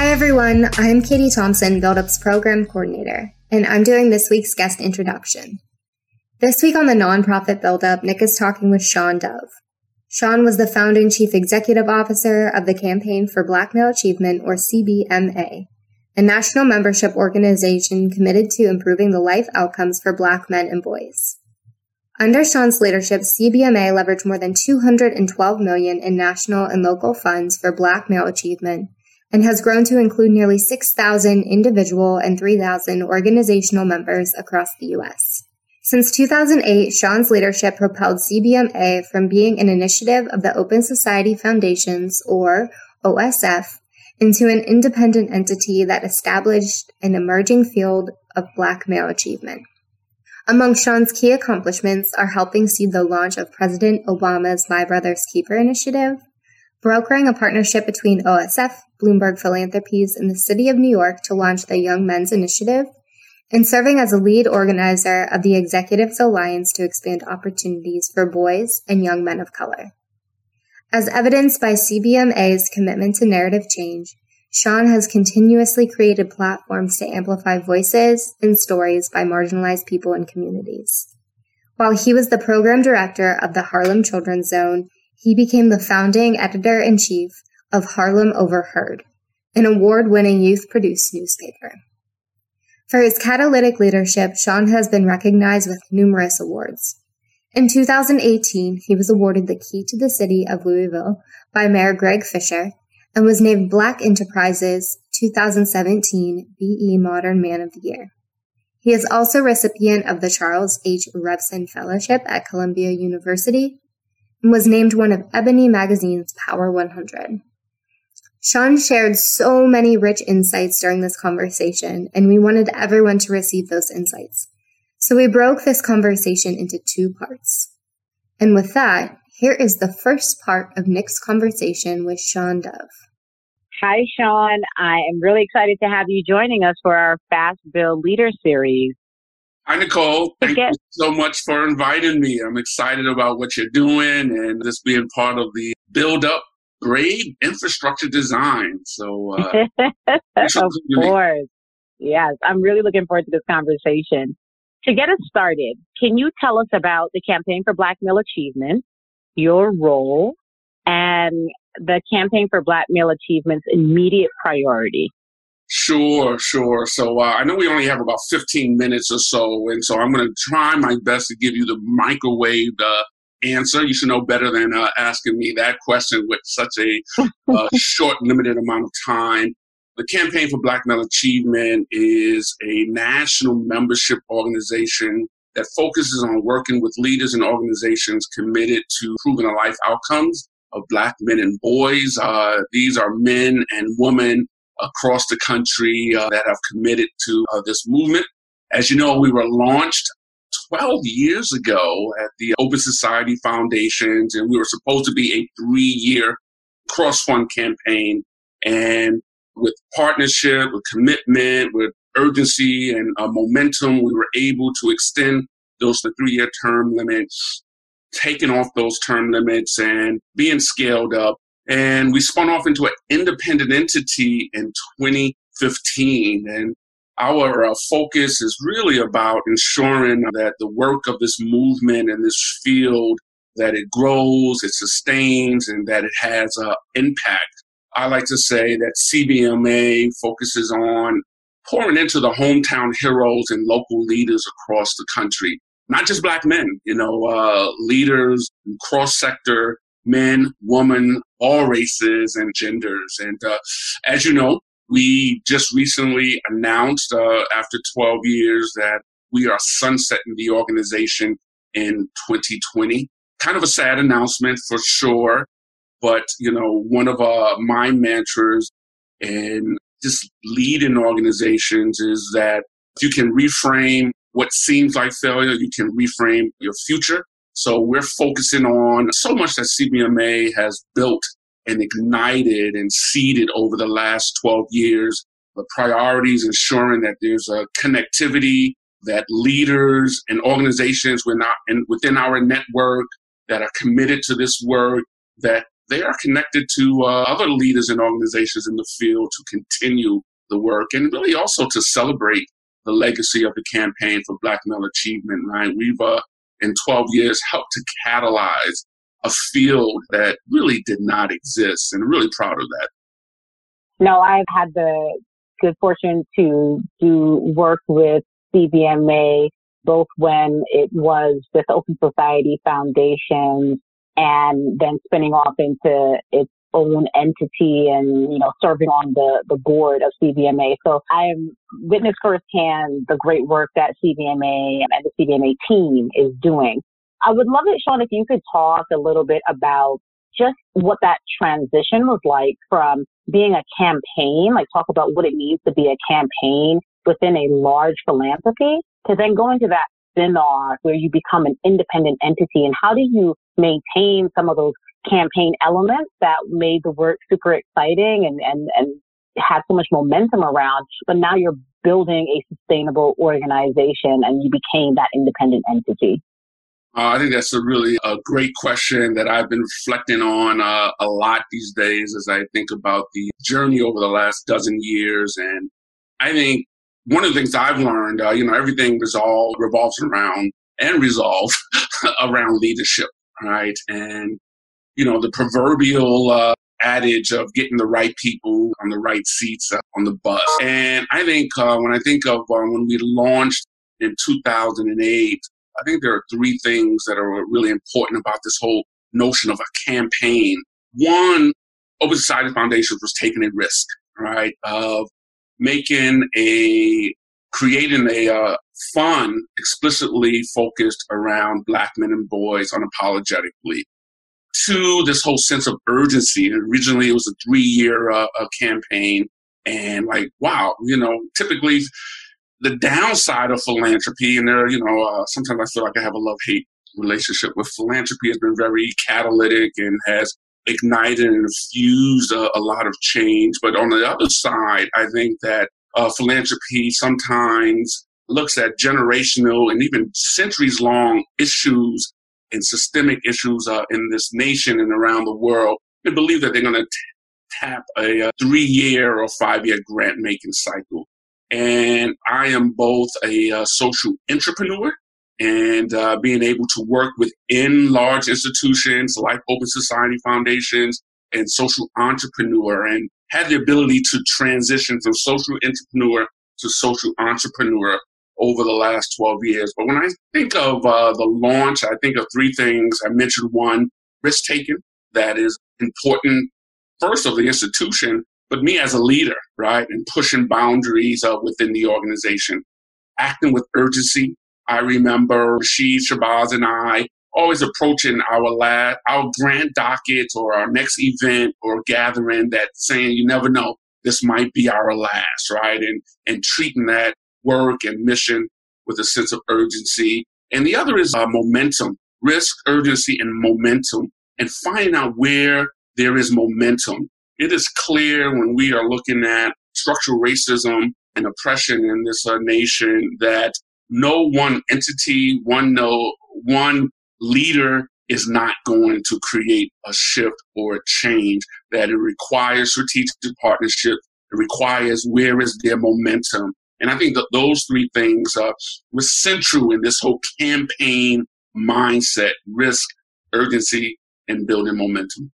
Hi, everyone. I'm Katie Thompson, BuildUp's program coordinator, and I'm doing this week's guest introduction. This week on the nonprofit BuildUp, Nicole is talking with Shawn Dove. Shawn was the founding chief executive officer of the Campaign for Black Male Achievement, or CBMA, a national membership organization committed to improving the life outcomes for Black men and boys. Under Shawn's leadership, CBMA leveraged more than 212 million in national and local funds for Black male achievement and has grown to include nearly 6,000 individual and 3,000 organizational members across the U.S. Since 2008, Shawn's leadership propelled CBMA from being an initiative of the Open Society Foundations, or OSF, into an independent entity that established an emerging field of Black male achievement. Among Shawn's key accomplishments are helping seed the launch of President Obama's My Brother's Keeper initiative, brokering a partnership between OSF, Bloomberg Philanthropies, and the City of New York to launch the Young Men's Initiative, and serving as a lead organizer of the Executives Alliance to expand opportunities for boys and young men of color. As evidenced by CBMA's commitment to narrative change, Shawn has continuously created platforms to amplify voices and stories by marginalized people and communities. While he was the program director of the Harlem Children's Zone, he became the founding editor in chief of Harlem Overheard, an award winning youth produced newspaper. For his catalytic leadership, Shawn has been recognized with numerous awards. In 2018, he was awarded the Key to the City of Louisville by Mayor Greg Fisher and was named Black Enterprise's 2017 BE Modern Man of the Year. He is also recipient of the Charles H. Revson Fellowship at Columbia University was named one of Ebony Magazine's Power 100. Shawn shared so many rich insights during this conversation, and we wanted everyone to receive those insights. So we broke this conversation into two parts. And with that, here is the first part of Nicole's conversation with Shawn Dove. Hi, Shawn. I am really excited to have you joining us for our Fast Build Leader series. Hi, Nicole. Thank you so much for inviting me. I'm excited about what you're doing and this being part of the build up grade infrastructure design. So, uh, of course. Yes, I'm really looking forward to this conversation. To get us started, can you tell us about the Campaign for Black Male Achievement, your role, and the Campaign for Black Male Achievement's immediate priority? Sure, sure. So uh, I know we only have about 15 minutes or so, and so I'm going to try my best to give you the microwave uh, answer. You should know better than uh, asking me that question with such a uh, short, limited amount of time. The Campaign for Black Male Achievement is a national membership organization that focuses on working with leaders and organizations committed to improving the life outcomes of Black men and boys. Uh, these are men and women across the country uh, that have committed to uh, this movement. As you know, we were launched 12 years ago at the Open Society Foundations, and we were supposed to be a three year cross fund campaign. And with partnership, with commitment, with urgency and uh, momentum, we were able to extend those to three year term limits, taking off those term limits and being scaled up. And we spun off into an independent entity in 2015. And our uh, focus is really about ensuring that the work of this movement and this field that it grows, it sustains, and that it has an impact. I like to say that CBMA focuses on pouring into the hometown heroes and local leaders across the country, not just black men, you know, uh, leaders, cross sector men, women, all races and genders. And uh, as you know, we just recently announced uh, after 12 years that we are sunsetting the organization in 2020. Kind of a sad announcement for sure, but you know, one of uh, my mantras and just leading organizations is that you can reframe what seems like failure, you can reframe your future. So we're focusing on so much that CBMA has built and ignited and seeded over the last 12 years. The priorities ensuring that there's a connectivity, that leaders and organizations within our network that are committed to this work, that they are connected to uh, other leaders and organizations in the field to continue the work and really also to celebrate the legacy of the campaign for Black Male Achievement, right? We've, uh, in 12 years, helped to catalyze a field that really did not exist and really proud of that. No, I've had the good fortune to do work with CBMA both when it was with Open Society Foundation and then spinning off into its own entity and, you know, serving on the, the board of CBMA. So I have witnessed firsthand the great work that CBMA and the CBMA team is doing. I would love it, Shawn, if you could talk a little bit about just what that transition was like from being a campaign, like talk about what it means to be a campaign within a large philanthropy to then going to that spin-off where you become an independent entity and how do you maintain some of those campaign elements that made the work super exciting and, and, and had so much momentum around, but now you're building a sustainable organization and you became that independent entity? Uh, I think that's a really a great question that I've been reflecting on uh, a lot these days as I think about the journey over the last dozen years. And I think one of the things I've learned, uh, you know, everything resolve, revolves around and resolve around leadership, right? And, you know, the proverbial uh, adage of getting the right people on the right seats on the bus. And I think uh, when I think of uh, when we launched in 2008, I think there are three things that are really important about this whole notion of a campaign. One, Open Society Foundation was taking a risk, right, of making a creating a uh, fund explicitly focused around black men and boys unapologetically. To this whole sense of urgency. Originally, it was a three-year uh, campaign, and like, wow, you know, typically the downside of philanthropy, and there, you know, uh, sometimes I feel like I have a love-hate relationship with philanthropy. Has been very catalytic and has ignited and infused a, a, lot of change. But on the other side, I think that uh, philanthropy sometimes looks at generational and even centuries long issues and systemic issues uh, in this nation and around the world and believe that they're going to tap a, a three year or five year grant making cycle. And I am both a uh, social entrepreneur and uh, being able to work within large institutions like Open Society Foundations and social entrepreneur and had the ability to transition from social entrepreneur to social entrepreneur over the last 12 years. But when I think of uh, the launch, I think of three things. I mentioned one, risk taking, that is important first of the institution, but me as a leader, right, and pushing boundaries uh, within the organization, acting with urgency, I remember Rashid Shabazz and I always approaching our last, our grant docket or our next event or gathering that saying, you never know, this might be our last, right? And, and treating that work and mission with a sense of urgency. And the other is uh, momentum, risk, urgency, and momentum, and finding out where there is momentum. It is clear when we are looking at structural racism and oppression in this uh, nation that no one entity, one no one leader is not going to create a shift or a change. That it requires strategic partnership. It requires where is their momentum. And I think that those three things uh, were central in this whole campaign mindset: risk, urgency, and building momentum.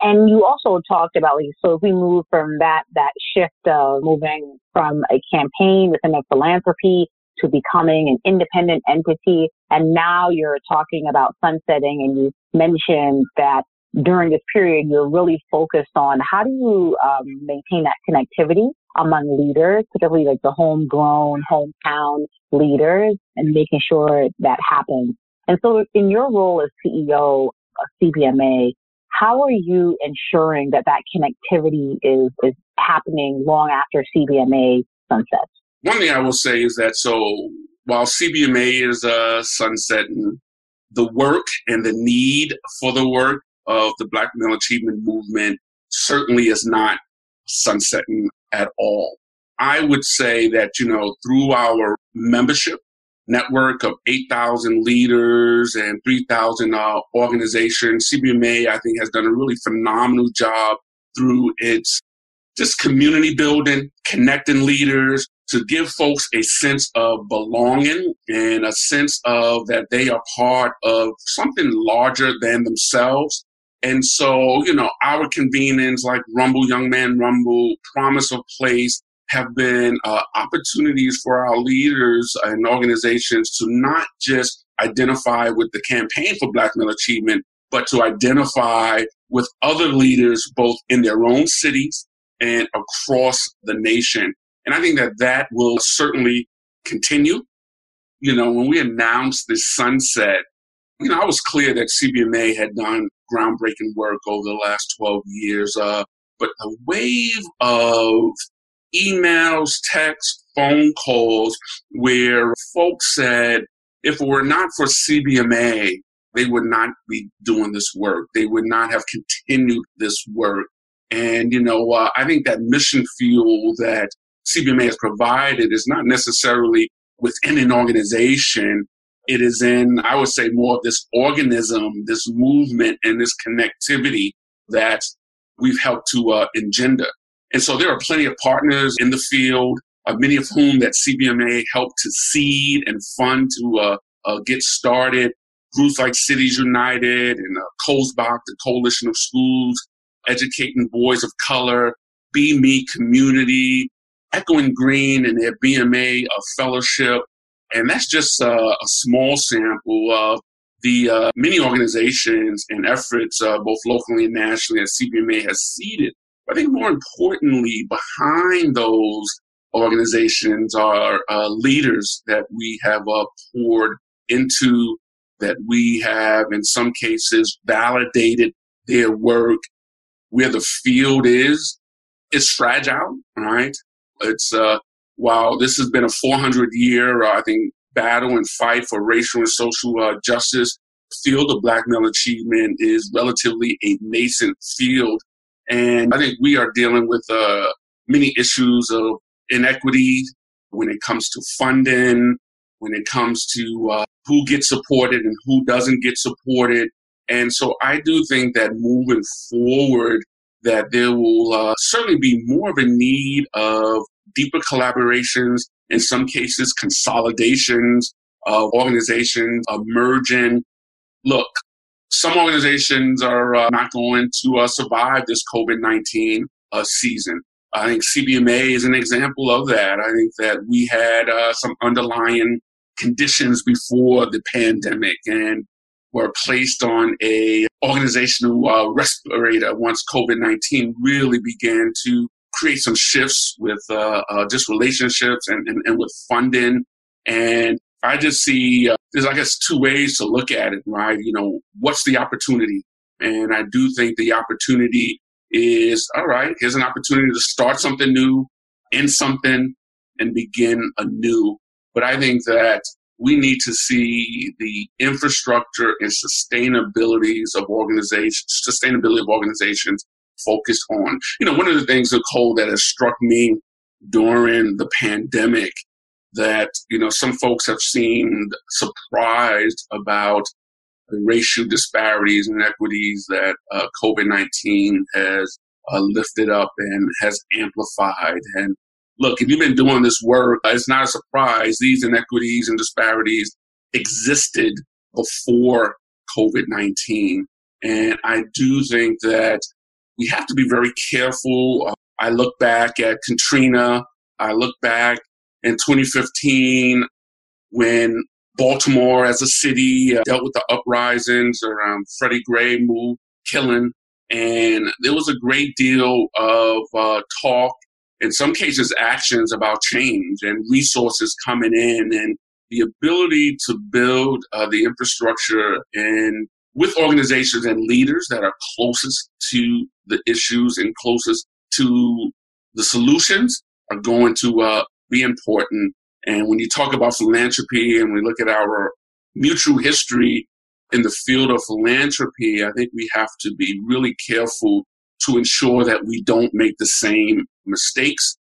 And you also talked about, so if we move from that, that shift of moving from a campaign within a philanthropy to becoming an independent entity. And now you're talking about sunsetting and you mentioned that during this period, you're really focused on how do you um, maintain that connectivity among leaders, particularly like the homegrown, hometown leaders and making sure that happens. And so in your role as CEO of CBMA, how are you ensuring that that connectivity is, is happening long after CBMA sunsets? One thing I will say is that so while CBMA is uh, sunsetting, the work and the need for the work of the Black Male Achievement Movement certainly is not sunsetting at all. I would say that, you know, through our membership network of 8,000 leaders and 3,000 uh, organizations, CBMA, I think, has done a really phenomenal job through its just community building, connecting leaders to give folks a sense of belonging and a sense of that they are part of something larger than themselves. And so, you know, our convenings like Rumble, Young Man Rumble, Promise of Place, have been uh, opportunities for our leaders and organizations to not just identify with the campaign for Black Male Achievement, but to identify with other leaders both in their own cities and across the nation. And I think that that will certainly continue. You know, when we announced this sunset, you know, I was clear that CBMA had done groundbreaking work over the last 12 years. Uh, but a wave of emails, texts, phone calls where folks said, if it were not for CBMA, they would not be doing this work. They would not have continued this work. And, you know, uh, I think that mission fuel that CBMA has provided is not necessarily within an organization. It is in, I would say, more of this organism, this movement, and this connectivity that we've helped to uh, engender. And so there are plenty of partners in the field, uh, many of whom that CBMA helped to seed and fund to uh, uh, get started. Groups like Cities United and uh, COSBOC, the Coalition of Schools, Educating Boys of Color, Be Me Community, Echoing Green and their BMA uh, fellowship. And that's just uh, a small sample of the uh, many organizations and efforts, uh, both locally and nationally, that CBMA has seeded I think more importantly, behind those organizations are uh, leaders that we have uh, poured into, that we have in some cases validated their work. Where the field is, is fragile, right? It's uh, while this has been a 400 year, uh, I think, battle and fight for racial and social uh, justice, field of black male achievement is relatively a nascent field and I think we are dealing with uh, many issues of inequity when it comes to funding, when it comes to uh, who gets supported and who doesn't get supported. And so I do think that moving forward, that there will uh, certainly be more of a need of deeper collaborations, in some cases consolidations of organizations emerging. Look, some organizations are uh, not going to uh, survive this COVID 19 uh, season. I think CBMA is an example of that. I think that we had uh, some underlying conditions before the pandemic and were placed on a organizational uh, respirator once COVID-19 really began to create some shifts with uh, just relationships and, and, and with funding and I just see uh, there's, I guess, two ways to look at it, right? You know, what's the opportunity? And I do think the opportunity is all right, here's an opportunity to start something new, end something, and begin anew. But I think that we need to see the infrastructure and sustainabilities of organizations, sustainability of organizations focused on. You know, one of the things, Nicole, that has struck me during the pandemic that you know some folks have seemed surprised about racial disparities and inequities that uh, COVID nineteen has uh, lifted up and has amplified. And look, if you've been doing this work, it's not a surprise. These inequities and disparities existed before COVID nineteen, and I do think that we have to be very careful. Uh, I look back at Katrina. I look back in 2015 when Baltimore as a city uh, dealt with the uprisings around Freddie Gray move killing. And there was a great deal of uh, talk, in some cases, actions about change and resources coming in and the ability to build uh, the infrastructure in with organizations and leaders that are closest to the issues and closest to the solutions are going to uh, be important. And when you talk about philanthropy and we look at our mutual history in the field of philanthropy, I think we have to be really careful to ensure that we don't make the same mistakes.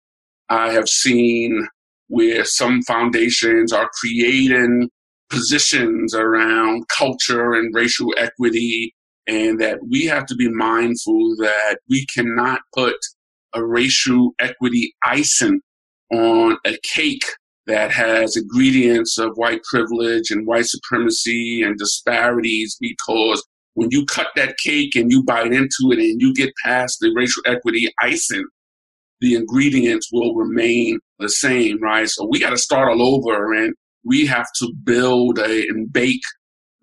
I have seen where some foundations are creating positions around culture and racial equity, and that we have to be mindful that we cannot put a racial equity icing on a cake that has ingredients of white privilege and white supremacy and disparities because when you cut that cake and you bite into it and you get past the racial equity icing, the ingredients will remain the same, right? So we got to start all over and we have to build a, and bake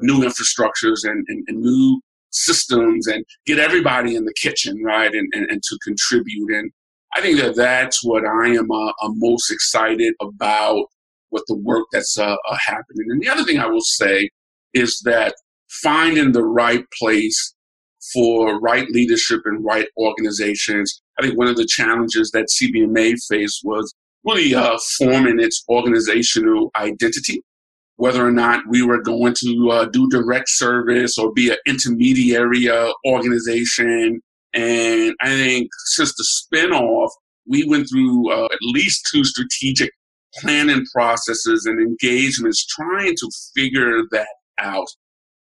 new infrastructures and, and, and, new systems and get everybody in the kitchen, right? And, and, and to contribute. And I think that that's what I am uh, uh, most excited about with the work that's uh, uh, happening. And the other thing I will say is that finding the right place for right leadership and right organizations. I think one of the challenges that CBMA faced was really uh, forming its organizational identity, whether or not we were going to uh, do direct service or be an intermediary uh, organization. And I think since the spinoff, we went through uh, at least two strategic planning processes and engagements trying to figure that out.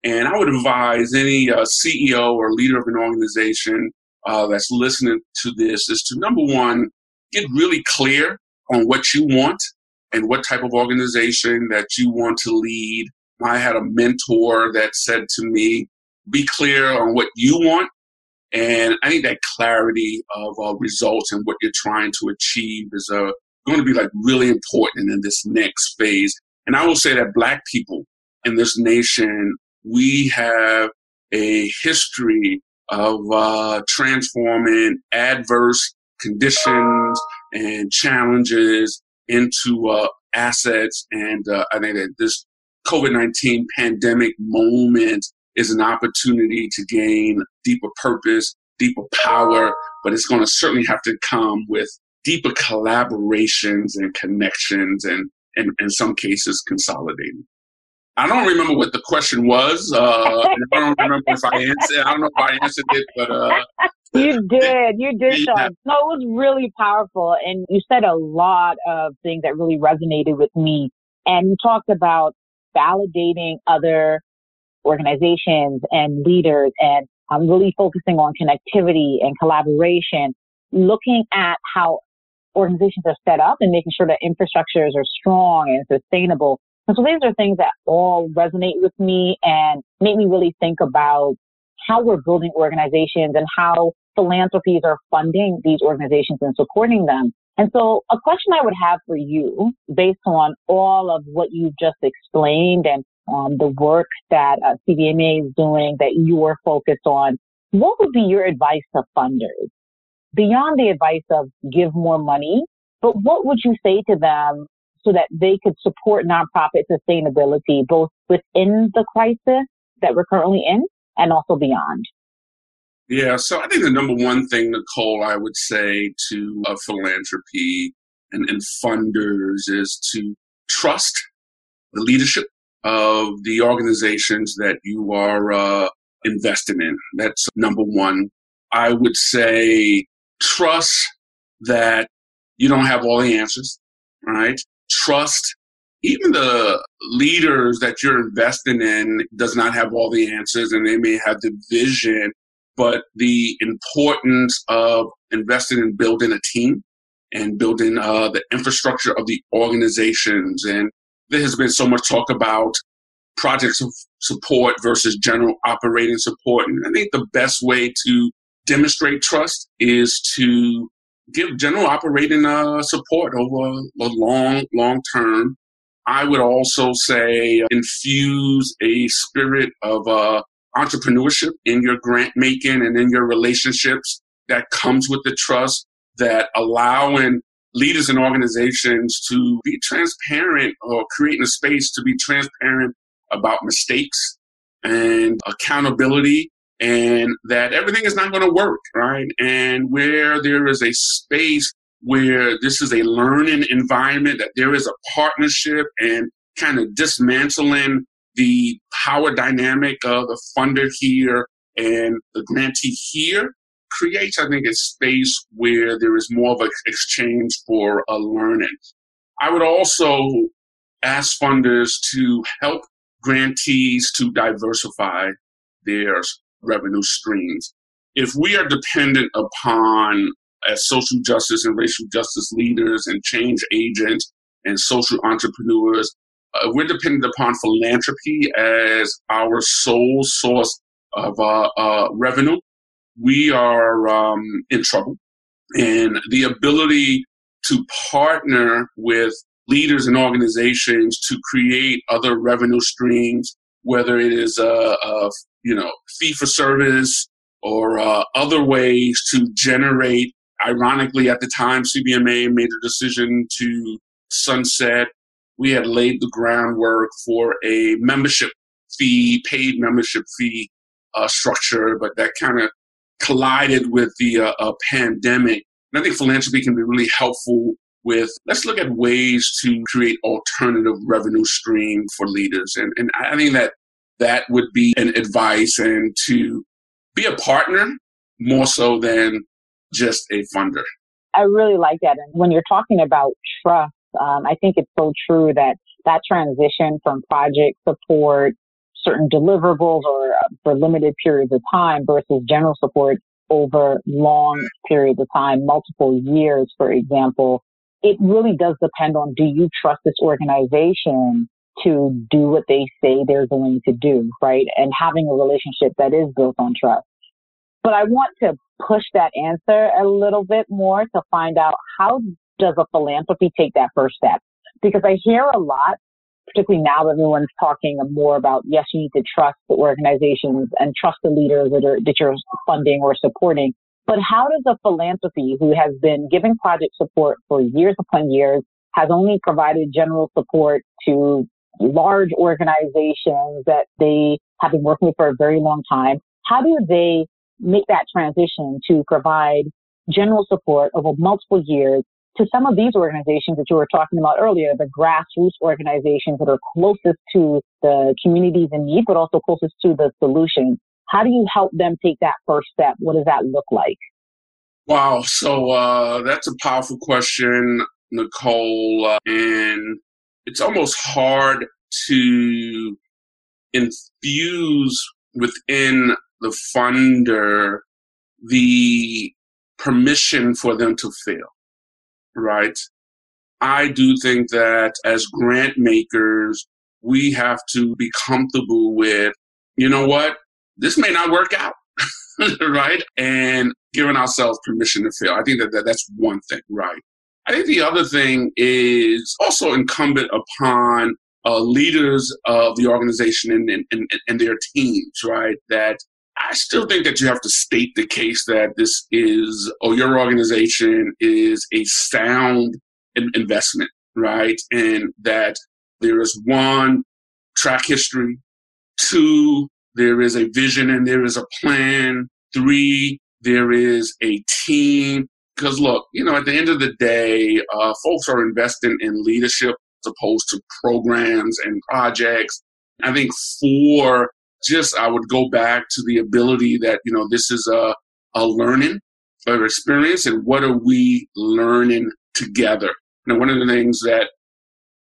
And I would advise any uh, CEO or leader of an organization uh, that's listening to this is to number one, get really clear on what you want and what type of organization that you want to lead. I had a mentor that said to me, be clear on what you want. And I think that clarity of uh, results and what you're trying to achieve is uh, going to be like really important in this next phase. And I will say that black people in this nation we have a history of uh, transforming adverse conditions and challenges into uh, assets. And uh, I think that this COVID 19 pandemic moment is an opportunity to gain deeper purpose, deeper power, but it's going to certainly have to come with deeper collaborations and connections and, and in some cases, consolidating. I don't remember what the question was. Uh, I don't remember if I answered. I don't know if I answered it, but uh, you did. You did, Shawn. Yeah. No, it was really powerful, and you said a lot of things that really resonated with me. And you talked about validating other organizations and leaders, and I'm really focusing on connectivity and collaboration, looking at how organizations are set up and making sure that infrastructures are strong and sustainable and so these are things that all resonate with me and make me really think about how we're building organizations and how philanthropies are funding these organizations and supporting them. And so a question I would have for you based on all of what you've just explained and um, the work that uh, CBMA is doing that you are focused on, what would be your advice to funders? Beyond the advice of give more money, but what would you say to them so that they could support nonprofit sustainability both within the crisis that we're currently in and also beyond? Yeah, so I think the number one thing, Nicole, I would say to a philanthropy and, and funders is to trust the leadership of the organizations that you are uh, investing in. That's number one. I would say trust that you don't have all the answers, right? Trust. Even the leaders that you're investing in does not have all the answers and they may have the vision but the importance of investing in building a team and building uh, the infrastructure of the organizations. And there has been so much talk about projects of support versus general operating support. And i think the best way to demonstrate trust is to give general operating uh, support over a long, long term. I would also say infuse a spirit of uh, entrepreneurship in your grant making and in your relationships that comes with the trust that allowing leaders and organizations to be transparent or creating a space to be transparent about mistakes and accountability and that everything is not going to work, right? And where there is a space where this is a learning environment, that there is a partnership and kind of dismantling the power dynamic of the funder here and the grantee here creates, I think, a space where there is more of an exchange for a learning. I would also ask funders to help grantees to diversify their revenue streams. If we are dependent upon as social justice and racial justice leaders and change agents and social entrepreneurs, uh, we're dependent upon philanthropy as our sole source of uh, uh, revenue. We are um, in trouble. And the ability to partner with leaders and organizations to create other revenue streams, whether it is a, a you know fee for service or uh, other ways to generate. Ironically, at the time, CBMA made a decision to sunset. We had laid the groundwork for a membership fee, paid membership fee uh, structure, but that kind of collided with the uh, uh, pandemic. And I think philanthropy can be really helpful with let's look at ways to create alternative revenue stream for leaders. And, and I think that that would be an advice and to be a partner more so than just a funder. I really like that. And when you're talking about trust, um, I think it's so true that that transition from project support, certain deliverables or uh, for limited periods of time versus general support over long periods of time, multiple years, for example, it really does depend on do you trust this organization to do what they say they're going to do, right? And having a relationship that is built on trust. But I want to push that answer a little bit more to find out how does a philanthropy take that first step? Because I hear a lot, particularly now that everyone's talking more about, yes, you need to trust the organizations and trust the leaders that are, that you're funding or supporting. But how does a philanthropy who has been giving project support for years upon years, has only provided general support to large organizations that they have been working with for a very long time, how do they make that transition to provide general support over multiple years to some of these organizations that you were talking about earlier, the grassroots organizations that are closest to the communities in need, but also closest to the solution? How do you help them take that first step? What does that look like? Wow. So uh, that's a powerful question, Nicole. Uh, and it's almost hard to infuse within the funder the permission for them to fail, right? I do think that as grant makers, we have to be comfortable with, you know what? this may not work out, right? And giving ourselves permission to fail. I think that, that that's one thing, right? I think the other thing is also incumbent upon uh, leaders of the organization and, and, and their teams, right? That I still think that you have to state the case that this is, or your organization is a sound investment, right? And that there is one, track history, two, there is a vision and there is a plan. Three, there is a team. Because look, you know, at the end of the day, uh, folks are investing in leadership as opposed to programs and projects. I think for just I would go back to the ability that, you know, this is a, a learning of experience and what are we learning together? Now, one of the things that,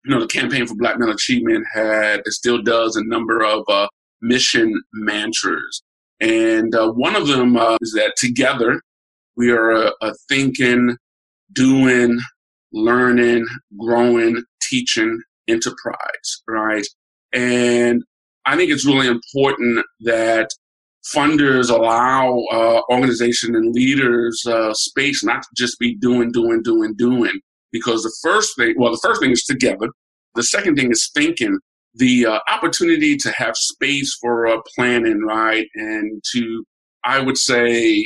you know, the Campaign for Black Male Achievement had, it still does a number of uh, mission mantras. And uh, one of them uh, is that together we are a, a thinking, doing, learning, growing, teaching enterprise, right? And I think it's really important that funders allow uh, organization and leaders uh, space not to just be doing, doing, doing, doing. Because the first thing, well, the first thing is together. The second thing is thinking the uh, opportunity to have space for uh, planning, right, and to, I would say,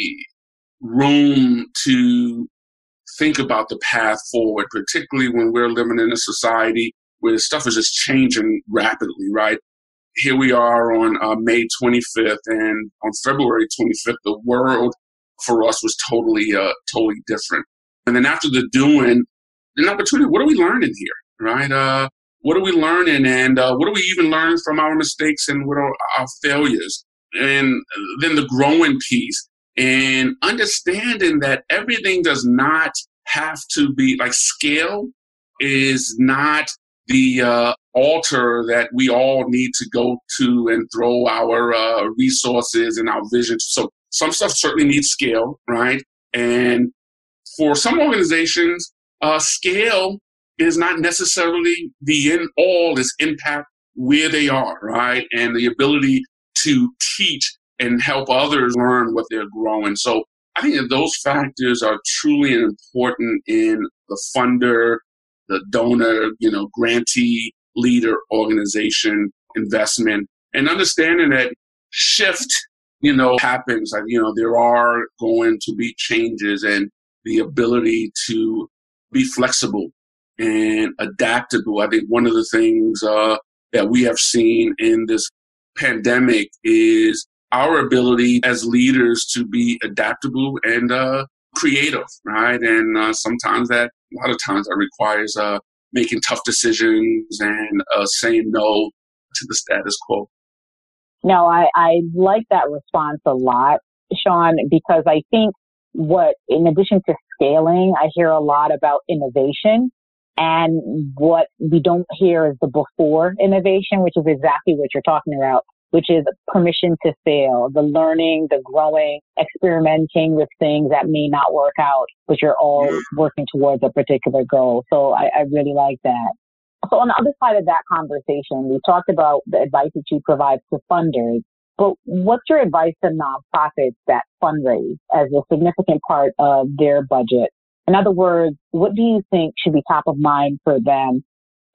room to think about the path forward, particularly when we're living in a society where stuff is just changing rapidly, right? here we are on uh, May 25th, and on February 25th, the world for us was totally, uh, totally different. And then after the doing, an opportunity. What are we learning here, right? Uh, what are we learning, and uh, what do we even learn from our mistakes and what are our failures? And then the growing piece and understanding that everything does not have to be like scale is not the uh, altar that we all need to go to and throw our uh, resources and our vision. So some stuff certainly needs scale, right? And for some organizations, uh, scale is not necessarily the end all, is impact where they are, right? And the ability to teach and help others learn what they're growing. So I think that those factors are truly important in the funder, the donor, you know, grantee, leader, organization, investment, and understanding that shift, you know, happens. You know, there are going to be changes and the ability to be flexible and adaptable. I think one of the things uh, that we have seen in this pandemic is our ability as leaders to be adaptable and uh, creative, right? And uh, sometimes that, a lot of times that requires uh, making tough decisions and uh, saying no to the status quo. No, I, I like that response a lot, Shawn, because I think what, in addition to scaling, I hear a lot about innovation. And what we don't hear is the before innovation, which is exactly what you're talking about, which is permission to fail, the learning, the growing, experimenting with things that may not work out, but you're all working towards a particular goal. So I, I really like that. So on the other side of that conversation, we talked about the advice that you provide to funders. But what's your advice to nonprofits that fundraise as a significant part of their budget? In other words, what do you think should be top of mind for them,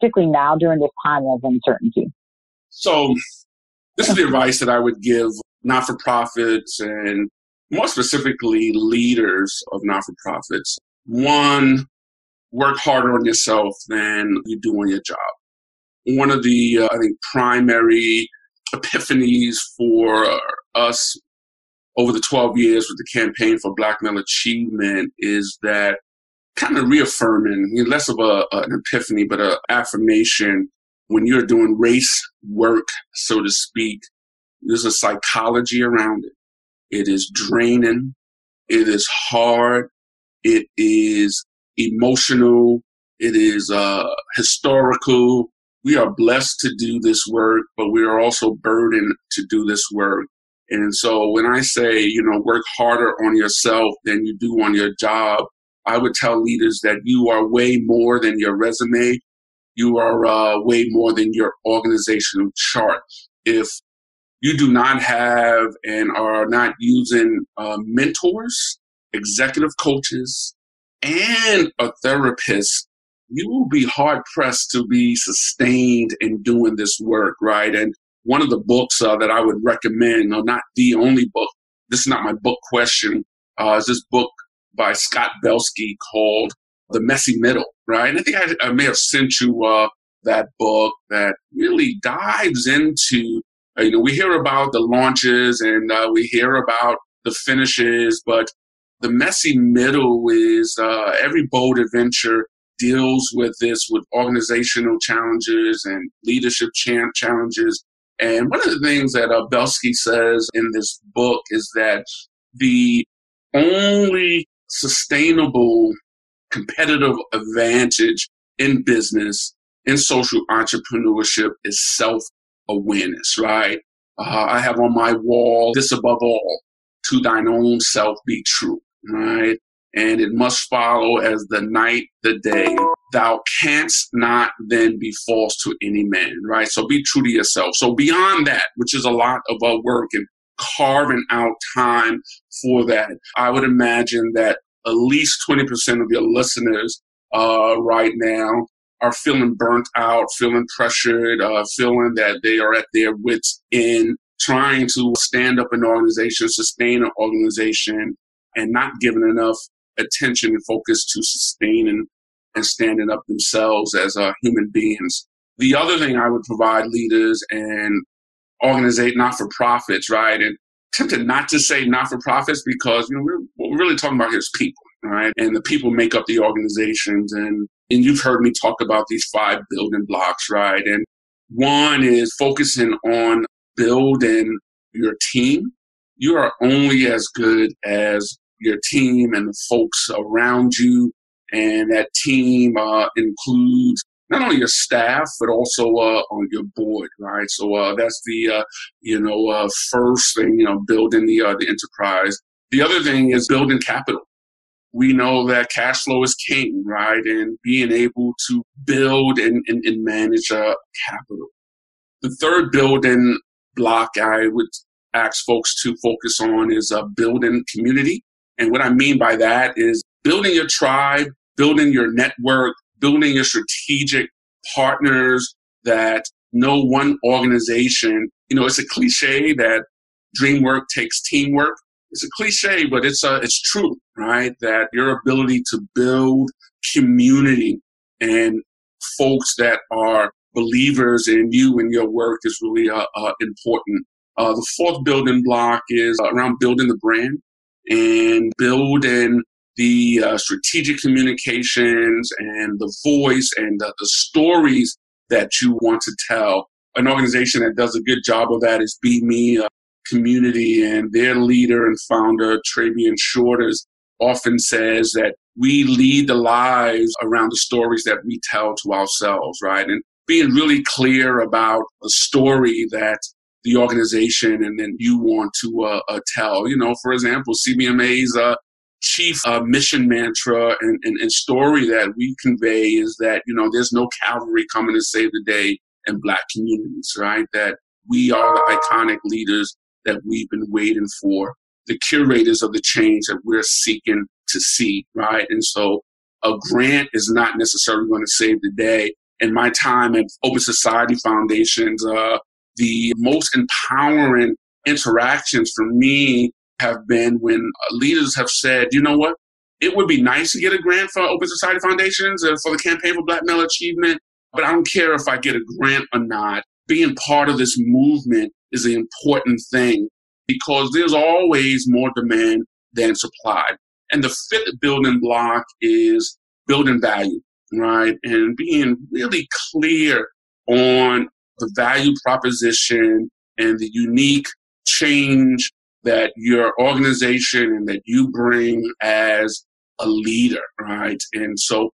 particularly now during this time of uncertainty? So, this is the advice that I would give not for profits and more specifically leaders of not for profits. One, work harder on yourself than you do on your job. One of the, uh, I think, primary epiphanies for us over the 12 years with the campaign for Black Male Achievement is that kind of reaffirming, less of a, an epiphany, but an affirmation when you're doing race work, so to speak, there's a psychology around it. It is draining. It is hard. It is emotional. It is uh, historical we are blessed to do this work, but we are also burdened to do this work. And so when I say, you know, work harder on yourself than you do on your job, I would tell leaders that you are way more than your resume. You are uh, way more than your organizational chart. If you do not have and are not using uh, mentors, executive coaches, and a therapist you will be hard pressed to be sustained in doing this work, right? And one of the books uh, that I would recommend, no, not the only book, this is not my book question, uh, is this book by Scott Belsky called The Messy Middle, right? And I think I, I may have sent you uh, that book that really dives into, uh, you know, we hear about the launches and uh, we hear about the finishes, but the messy middle is uh, every bold adventure deals with this with organizational challenges and leadership champ challenges. And one of the things that uh, Belsky says in this book is that the only sustainable competitive advantage in business, in social entrepreneurship is self awareness, right? Uh, I have on my wall, this above all, to thine own self be true, right? and it must follow as the night the day. Thou canst not then be false to any man, right? So be true to yourself. So beyond that, which is a lot of our work and carving out time for that, I would imagine that at least 20% of your listeners uh, right now are feeling burnt out, feeling pressured, uh, feeling that they are at their wits' end, trying to stand up an organization, sustain an organization, and not giving enough attention and focus to sustaining and standing up themselves as uh, human beings. The other thing I would provide leaders and organization, not for profits, right? And tempted not to say not for profits because you know we're, what we're really talking about here is people, right? And the people make up the organizations, and and you've heard me talk about these five building blocks, right? And one is focusing on building your team. You are only as good as your team and the folks around you, and that team uh, includes not only your staff but also uh, on your board, right? So uh, that's the uh, you know uh, first thing, you know, building the uh, the enterprise. The other thing is building capital. We know that cash flow is king, right? And being able to build and, and, and manage capital. The third building block I would ask folks to focus on is building community. And what I mean by that is building your tribe, building your network, building your strategic partners that no one organization, you know, it's a cliche that dream work takes teamwork. It's a cliche, but it's a, it's true, right? That your ability to build community and folks that are believers in you and your work is really uh, uh, important. Uh, the fourth building block is around building the brand and building the uh, strategic communications and the voice and the, the stories that you want to tell. An organization that does a good job of that is BMe uh, Community, and their leader and founder, Trabian Shorters, often says that we lead the lives around the stories that we tell to ourselves, right? And being really clear about the story that the organization and then you want to uh, uh, tell. You know, for example, CBMA's uh, chief uh, mission mantra and, and, and, story that we convey is that, you know, there's no cavalry coming to save the day in black communities, right? That we are the iconic leaders that we've been waiting for, the curators of the change that we're seeking to see, right? And so a grant is not necessarily going to save the day. In my time at Open Society Foundations, uh, the most empowering interactions for me have been when leaders have said, you know what, it would be nice to get a grant for Open Society Foundations and for the Campaign for Black Male Achievement, but I don't care if I get a grant or not. Being part of this movement is an important thing because there's always more demand than supply. And the fifth building block is building value, right? And being really clear on the value proposition and the unique change that your organization and that you bring as a leader, right? And so,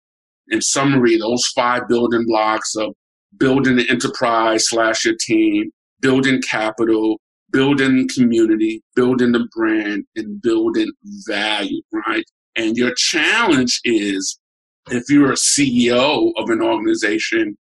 in summary, those five building blocks of building the enterprise slash your team, building capital, building community, building the brand, and building value, right? And your challenge is, if you're a CEO of an organization,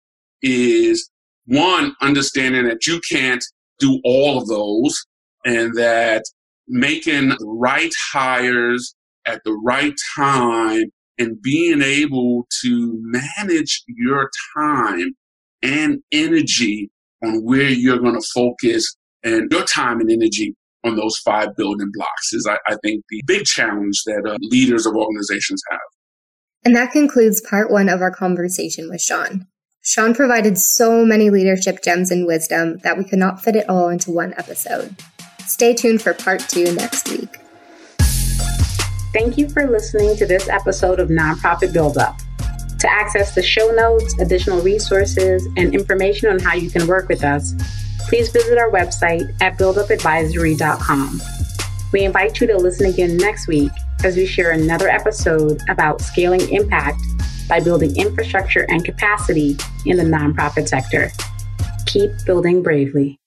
is one, understanding that you can't do all of those and that making the right hires at the right time and being able to manage your time and energy on where you're going to focus and your time and energy on those five building blocks is, I, I think, the big challenge that uh, leaders of organizations have. And that concludes part one of our conversation with Shawn. Shawn provided so many leadership gems and wisdom that we could not fit it all into one episode. Stay tuned for part two next week. Thank you for listening to this episode of Nonprofit Build Up. To access the show notes, additional resources, and information on how you can work with us, please visit our website at buildupadvisory.com. We invite you to listen again next week as we share another episode about scaling impact by building infrastructure and capacity in the nonprofit sector. Keep building bravely.